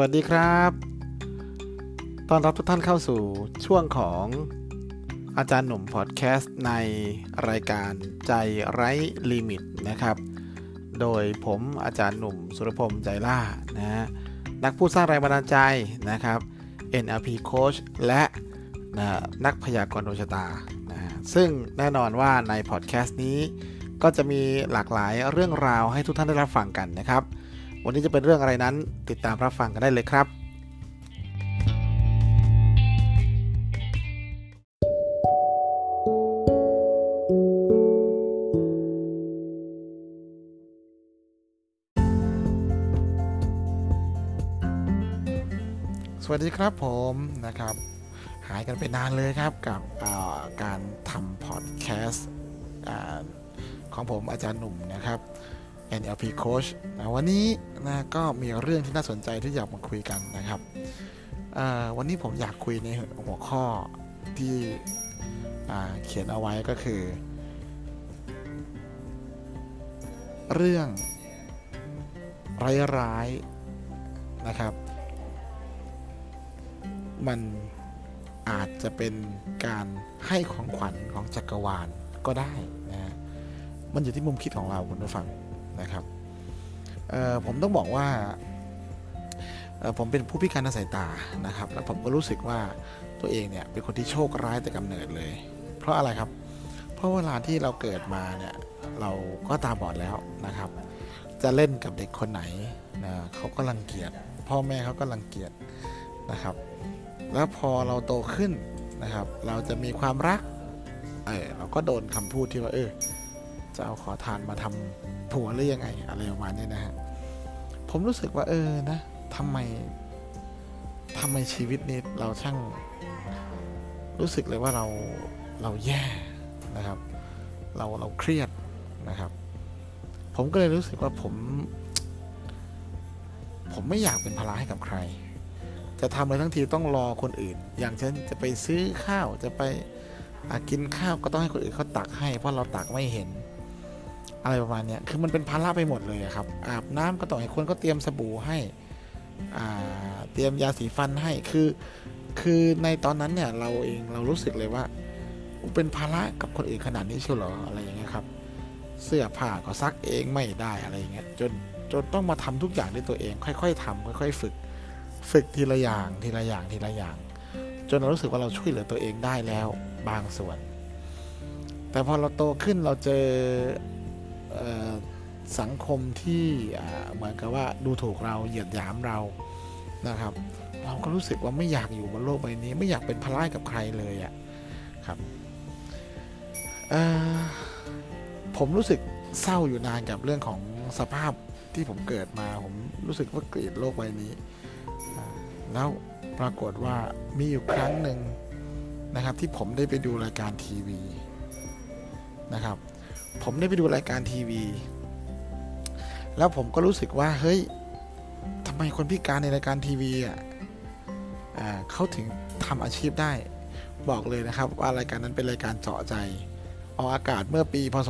วัสดีครับ ตอนรับทุกท่านเข้าสู่ช่วงของอาจารย์หนุ่มพอดแคสต์ในรายการใจไร้ลิมิตนะครับ โดยผมอาจารย์หนุ่มสุรพงษ์ใจล่านะฮะนักพูดสร้างแรงบันดาลใจนะครับ NLP Coach และนะนักพยากรณ์ดวงชะตานะซึ่งแน่นอนว่าในพอดแคสต์นี้ ก็จะมีหลากหลายเรื่องราวให้ทุกท่านได้รับฟังกันนะครับ วันนี้จะเป็นเรื่องอะไรนั้น ติดตามรับฟังกันได้เลยครับ สวัสดีครับผมนะครับ หายกันไปนานเลยครับกับการทำพอดแคสต์ของผมอาจารย์หนุ่มนะครับ NLP Coach นะวันนี้นะก็มีเรื่องที่น่าสนใจที่อยากมาคุยกันนะครับ วันนี้ผมอยากคุยในหัวข้อที่เขียนเอาไว้ก็คือ เรื่องร้ายๆนะครับ มันอาจจะเป็นการให้ของขวัญของจักรวาลก็ได้นะมันอยู่ที่มุมคิดของเราคุณผู้ฟัง นะครับผมต้องบอกว่าผมเป็นผู้พิการทางสายตานะครับ แล้วผมก็รู้สึกว่าตัวเองเนี่ยเป็นคนที่โชคร้ายแต่กำเนิดเลย เพราะอะไรครับ เพราะเวลาที่เราเกิดมาเนี่ยเราก็ตาบอดแล้วนะครับ จะเล่นกับเด็กคนไหนนะเขาก็รังเกียจพ่อแม่เขาก็รังเกียจนะครับ แล้วพอเราโตขึ้นนะครับ เราจะมีความรักเออเราก็โดนคำพูดที่ว่าเออจะเอาขอทานมาทำ ผัวหรือยังไง อะไรประมาณนี้นะฮะผมรู้สึกว่าเออนะทำไมทำไมชีวิตนี้เราช่างรู้สึกเลยว่าเราเราแย่นะครับ เราเราเครียดนะครับ ผมก็เลยรู้สึกว่าผม ผมไม่อยากเป็นภาระให้กับใคร จะทำอะไรทั้งทีต้องรอคนอื่น อย่างเช่นจะไปซื้อข้าวจะไปกินข้าวก็ต้องให้คนอื่นเขาตักให้ เพราะเราตักไม่เห็น อะไรประมาณนี้คือมันเป็นภาระไปหมดเลยครับ อาบน้ำก็ต้องให้คนก็เตรียมสบู่ให้เตรียมยาสีฟันให้ คือ คือในตอนนั้นเนี่ยเราเองเรารู้สึกเลยว่า เป็นภาระกับคนอื่นขนาดนี้เชียวหรออะไรอย่างเงี้ยครับ เสื้อผ้าก็ซักเองไม่ได้อะไรอย่างเงี้ย จน จนต้องมาทำทุกอย่างด้วยตัวเอง ค่อย ๆทำค่อย ๆ ฝึก ฝึกทีละอย่าง ทีละอย่าง ทีละอย่าง จนเรารู้สึกว่าเราช่วยเหลือตัวเองได้แล้วบางส่วน แต่พอเราโตขึ้นเราเจอ สังคมที่เหมือนกับว่าดูถูกเราเหยียดหยามเรานะครับ เราก็รู้สึกว่าไม่อยากอยู่บนโลกใบนี้ ไม่อยากเป็นภาระกับใครเลยอะครับผมรู้สึกเศร้าอยู่นานกับเรื่องของสภาพที่ผมเกิดมา ผมรู้สึกว่าเกลียดโลกใบนี้ แล้วปรากฏว่ามีอยู่ครั้งหนึ่งนะครับ ที่ผมได้ไปดูรายการทีวีนะครับ ผมได้ไปดูรายการทีวี แล้วผมก็รู้สึกว่า เฮ้ยทำไมคนพิการในรายการทีวีอะเขาถึงทำอาชีพได้ บอกเลยนะครับว่ารายการนั้นเป็นรายการเจาะใจ ออกอากาศเมื่อปี พศ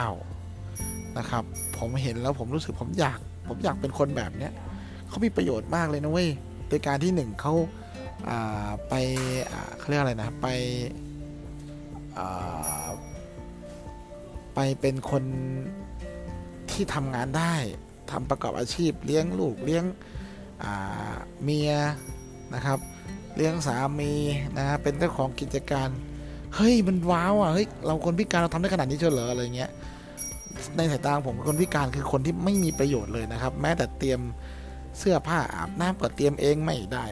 2539 นะครับ ผมเห็นแล้วผมรู้สึกผมอยาก ผมอยากเป็นคนแบบเนี้ยเขามีประโยชน์มากเลยนะเว้ยในการที่หนึ่งเขาไปเขาเรียกอะไรนะ ไป ไปเป็นคนที่ทำงานได้ทำประกอบอาชีพเลี้ยงลูกเลี้ยงเมียนะครับ เลี้ยงสามีนะฮะเป็นเจ้าของกิจการ เฮ้ยมันว้าวอะเฮ้ยเราคนพิการเราทำได้ขนาดนี้เฉลออะไรเงี้ยในสายตาผมคนพิการคือคนที่ไม่มีประโยชน์เลยนะครับ แม้แต่เตรียมเสื้อผ้าอาบน้ำก็เตรียมเองไม่ได้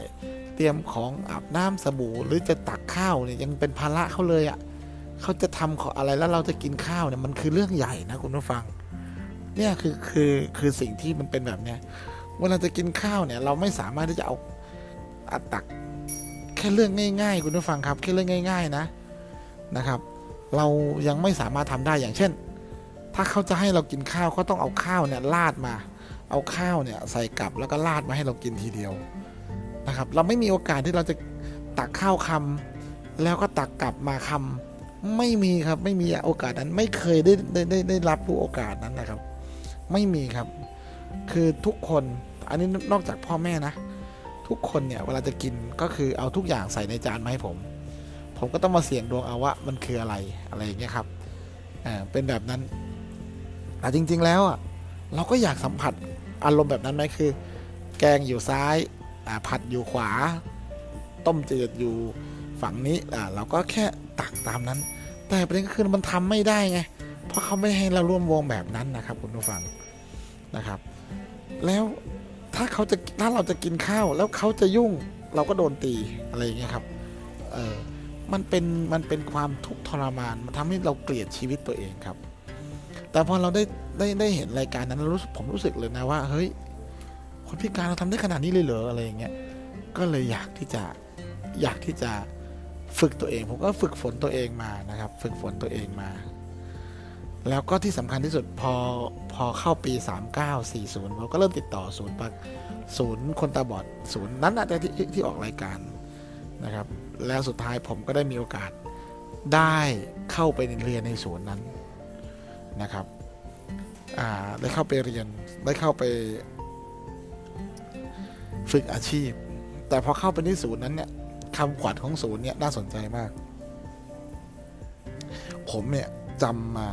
เตรียมของอาบน้ำสบู่หรือจะตักข้าวเนี่ยยังเป็นภาระเขาเลยอะ่ะ เขาจะทำขออะไรแล้วเราจะกินข้าวเนี่ยมันคือเรื่องใหญ่นะคุณผู้ฟัง เนี่ยคือคือคือสิ่งที่มันเป็นแบบเนี้ยเวลาจะกินข้าวเนี่ย เราไม่สามารถที่จะเอาอัตักแค่เรื่องง่าย ๆ คุณผู้ฟังครับแค่เรื่องง่าย ๆ นะนะครับ เรายังไม่สามารถทำได้อย่างเช่น ถ้าเขาจะให้เรากินข้าวเขาต้องเอาข้าวเนี่ยลาดมา เอาข้าวเนี่ยใส่กลับแล้วก็ลาดมาให้เรากินทีเดียวนะครับ เราไม่มีโอกาสที่เราจะตักข้าวคำแล้วก็ตักกลับมาคำ ไม่มีครับไม่มีโอกาสนั้นไม่เคยได้ได้ได้ได้รับรู้โอกาสนั้นนะครับ ไม่มีครับ คือทุกคนอันนี้นอกจากพ่อแม่นะ ทุกคนเนี่ยเวลาจะกินก็คือเอาทุกอย่างใส่ในจานมาให้ผม ผมก็ต้องมาเสี่ยงดวงเอาว่ามันคืออะไรอะไรอย่างเงี้ยครับอ่าเป็นแบบนั้นแต่จริง ๆ แล้วอะเราก็อยากสัมผัสอารมณ์แบบนั้นไหมคือ แกงอยู่ซ้ายอ่าผัดอยู่ขวา ต้มจืดอยู่ฝั่งนี้อ่าเราก็แค่ ตักตามนั้น แต่ประเด็นก็คือมันทำไม่ได้ไง เพราะเขาไม่ให้เราร่วมวงแบบนั้นนะครับ คุณผู้ฟังนะครับ แล้วถ้าเขาจะถ้าเราจะกินข้าว แล้วเขาจะยุ่งเราก็โดนตีอะไรอย่างเงี้ยครับ เออมันเป็นมันเป็นความทุกข์ทรมาน มันทำให้เราเกลียดชีวิตตัวเองครับ แต่พอเราได้ได้ได้เห็นรายการนั้นรู้สึกผมรู้สึกเลยนะว่า เฮ้ย คนพิการเราทำได้ขนาดนี้เลยเหรออะไรอย่างเงี้ย ก็เลยอยากที่จะอยากที่จะ ฝึกตัวเอง ผมก็ฝึกฝนตัวเองมานะครับ ฝึกฝนตัวเองมา แล้วก็ที่สำคัญที่สุดพอพอเข้าปี 3940ผมก็เริ่มติดต่อศูนย์ปักศูนย์คนตาบอดศูนย์นั้นนะที่ที่ที่ออกรายการนะครับ แล้วสุดท้ายผมก็ได้มีโอกาสได้เข้าไปเรียนในศูนย์นั้นนะครับได้เข้าไปเรียนได้เข้าไปฝึกอาชีพ แต่พอเข้าไปที่ศูนย์นั้นเนี่ย คำขวัญของศูนย์เนี่ยน่าสนใจมาก ผมเนี่ยจำมา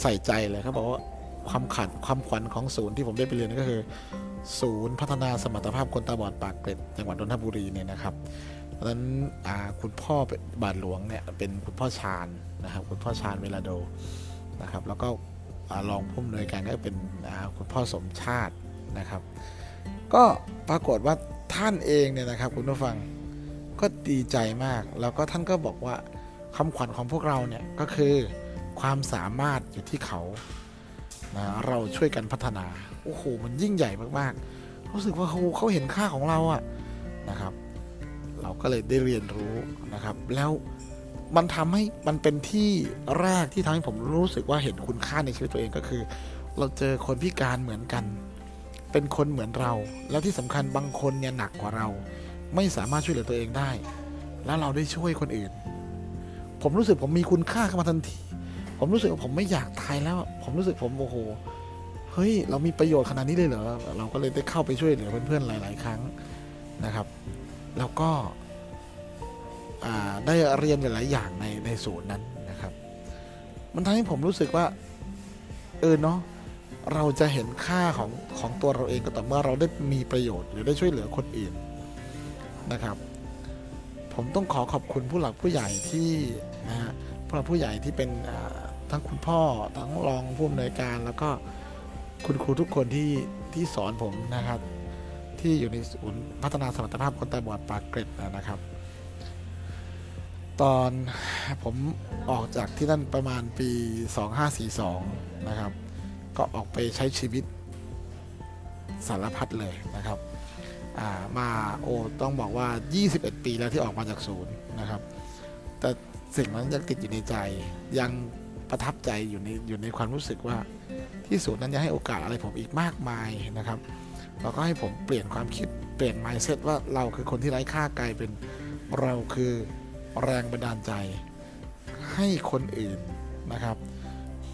ใส่ใจเลยเขาบอกว่าความขันความขวัญของศูนย์ที่ผมได้ไปเรียนก็คือ ศูนย์พัฒนาสมรรถภาพคนตาบอดปากเกร็ดจังหวัดนนทบุรีเนี่ยนะครับเพราะฉะนั้นคุณพ่อบาทหลวงเนี่ยเป็นคุณพ่อชาญนะครับ คุณพ่อชาญเวลาโดนะครับ แล้วก็รองผู้อำนวยการก็เป็นคุณพ่อสมชาตินะครับ ก็ปรากฏว่า ท่านเองเนี่ยนะครับคุณผู้ฟังก็ดีใจมาก แล้วก็ท่านก็บอกว่าคำขวัญของพวกเราเนี่ยก็คือความสามารถอยู่ที่เขานะเราช่วยกันพัฒนา โอ้โห มันยิ่งใหญ่มากๆ รู้สึกว่าเขาเขาเห็นค่าของเราอะนะครับ เราก็เลยได้เรียนรู้นะครับ แล้วมันทำให้มันเป็นที่แรกที่ทำให้ผมรู้สึกว่าเห็นคุณค่าในชีวิตตัวเองก็คือ เราเจอคนพิการเหมือนกัน เป็นคนเหมือนเรา แล้วที่สำคัญบางคนเนี่ยหนักกว่าเรา ไม่สามารถช่วยเหลือตัวเองได้ แล้วเราได้ช่วยคนอื่น ผมรู้สึกผมมีคุณค่าขึ้นมาทันที ผมรู้สึกว่าผมไม่อยากตายแล้ว ผมรู้สึกผมโอ้โหเฮ้ยเรามีประโยชน์ขนาดนี้เลยเหรอเราก็เลยได้เข้าไปช่วยเหลือเพื่อนๆหลาย ๆ ครั้งนะครับ แล้วก็ได้เรียนหลาย ๆ อย่างในในศูนย์นั้นนะครับ มันทำให้ผมรู้สึกว่า เออเนาะ เราจะเห็นค่าของของตัวเราเองก็ต่อเมื่อเราได้มีประโยชน์หรือได้ช่วยเหลือคนอื่นนะครับ ผมต้องขอขอบคุณผู้หลักผู้ใหญ่ที่นะฮะผู้หลักผู้ใหญ่ที่เป็นทั้งคุณพ่อทั้งรองผู้อำนวยการแล้วก็คุณครูทุกคนที่ที่สอนผมนะครับ ที่อยู่ในศูนย์พัฒนาสมรรถภาพคนตาบอดปากเกร็ดนะครับ ตอนผมออกจากที่นั่นประมาณปี 2542 นะครับ ก็ออกไปใช้ชีวิตสารพัดเลยนะครับมาโอ้ต้องบอกว่า 21 ปีแล้วที่ออกมาจากศูนย์นะครับ แต่สิ่งนั้นยังติดอยู่ในใจยังประทับใจอยู่ในอยู่ในความรู้สึกว่าที่ศูนย์นั้นยังให้โอกาสอะไรผมอีกมากมายนะครับแล้วก็ให้ผมเปลี่ยนความคิดเปลี่ยน mindset ว่าเราคือคนที่ไร้ค่ากลายเป็นเราคือแรงบันดาลใจให้คนอื่นนะครับ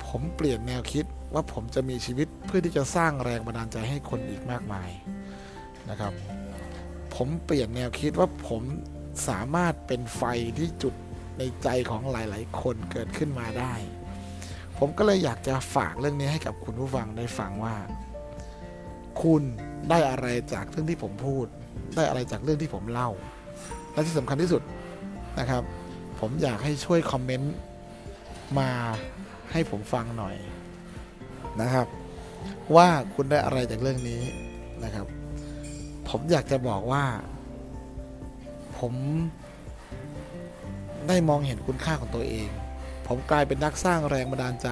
ผมเปลี่ยนแนวคิด ว่าผมจะมีชีวิตเพื่อที่จะสร้างแรงบันดาลใจให้คนอีกมากมายนะครับ ผมเปลี่ยนแนวคิดว่าผมสามารถเป็นไฟที่จุดในใจของหลาย ๆ คนเกิดขึ้นมาได้ ผมก็เลยอยากจะฝากเรื่องนี้ให้กับคุณผู้ฟังได้ฟังว่า คุณได้อะไรจากเรื่องที่ผมพูด ได้อะไรจากเรื่องที่ผมเล่า และที่สำคัญที่สุดนะครับ ผมอยากให้ช่วยคอมเมนต์มาให้ผมฟังหน่อย นะครับ ว่าคุณได้อะไรจากเรื่องนี้นะครับ ผมอยากจะบอกว่า ผมได้มองเห็นคุณค่าของตัวเอง ผมกลายเป็นนักสร้างแรงบันดาลใจ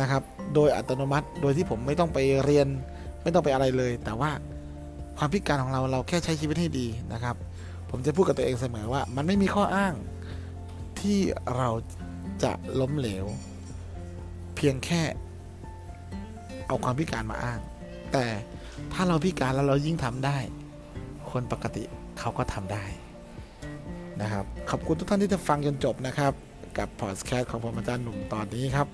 นะครับ โดยอัตโนมัติ โดยที่ผมไม่ต้องไปเรียน ไม่ต้องไปอะไรเลย แต่ว่าความพิการของเราเราแค่ใช้ชีวิตให้ดีนะครับ ผมจะพูดกับตัวเองเสมอว่า มันไม่มีข้ออ้างที่เราจะล้มเหลว เพียงแค่เอาความพิการมาอ้าง แต่ถ้าเราพิการแล้วเรายิ่งทำได้ คนปกติเขาก็ทำได้นะครับ ขอบคุณทุกท่านที่จะฟังจนจบนะครับ กับพอดแคสต์ของผมอาจารย์หนุ่มตอนนี้ครับ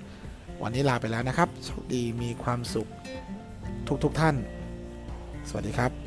วันนี้ลาไปแล้วนะครับโชคดีมีความสุขทุกๆทท่าน สวัสดีครับ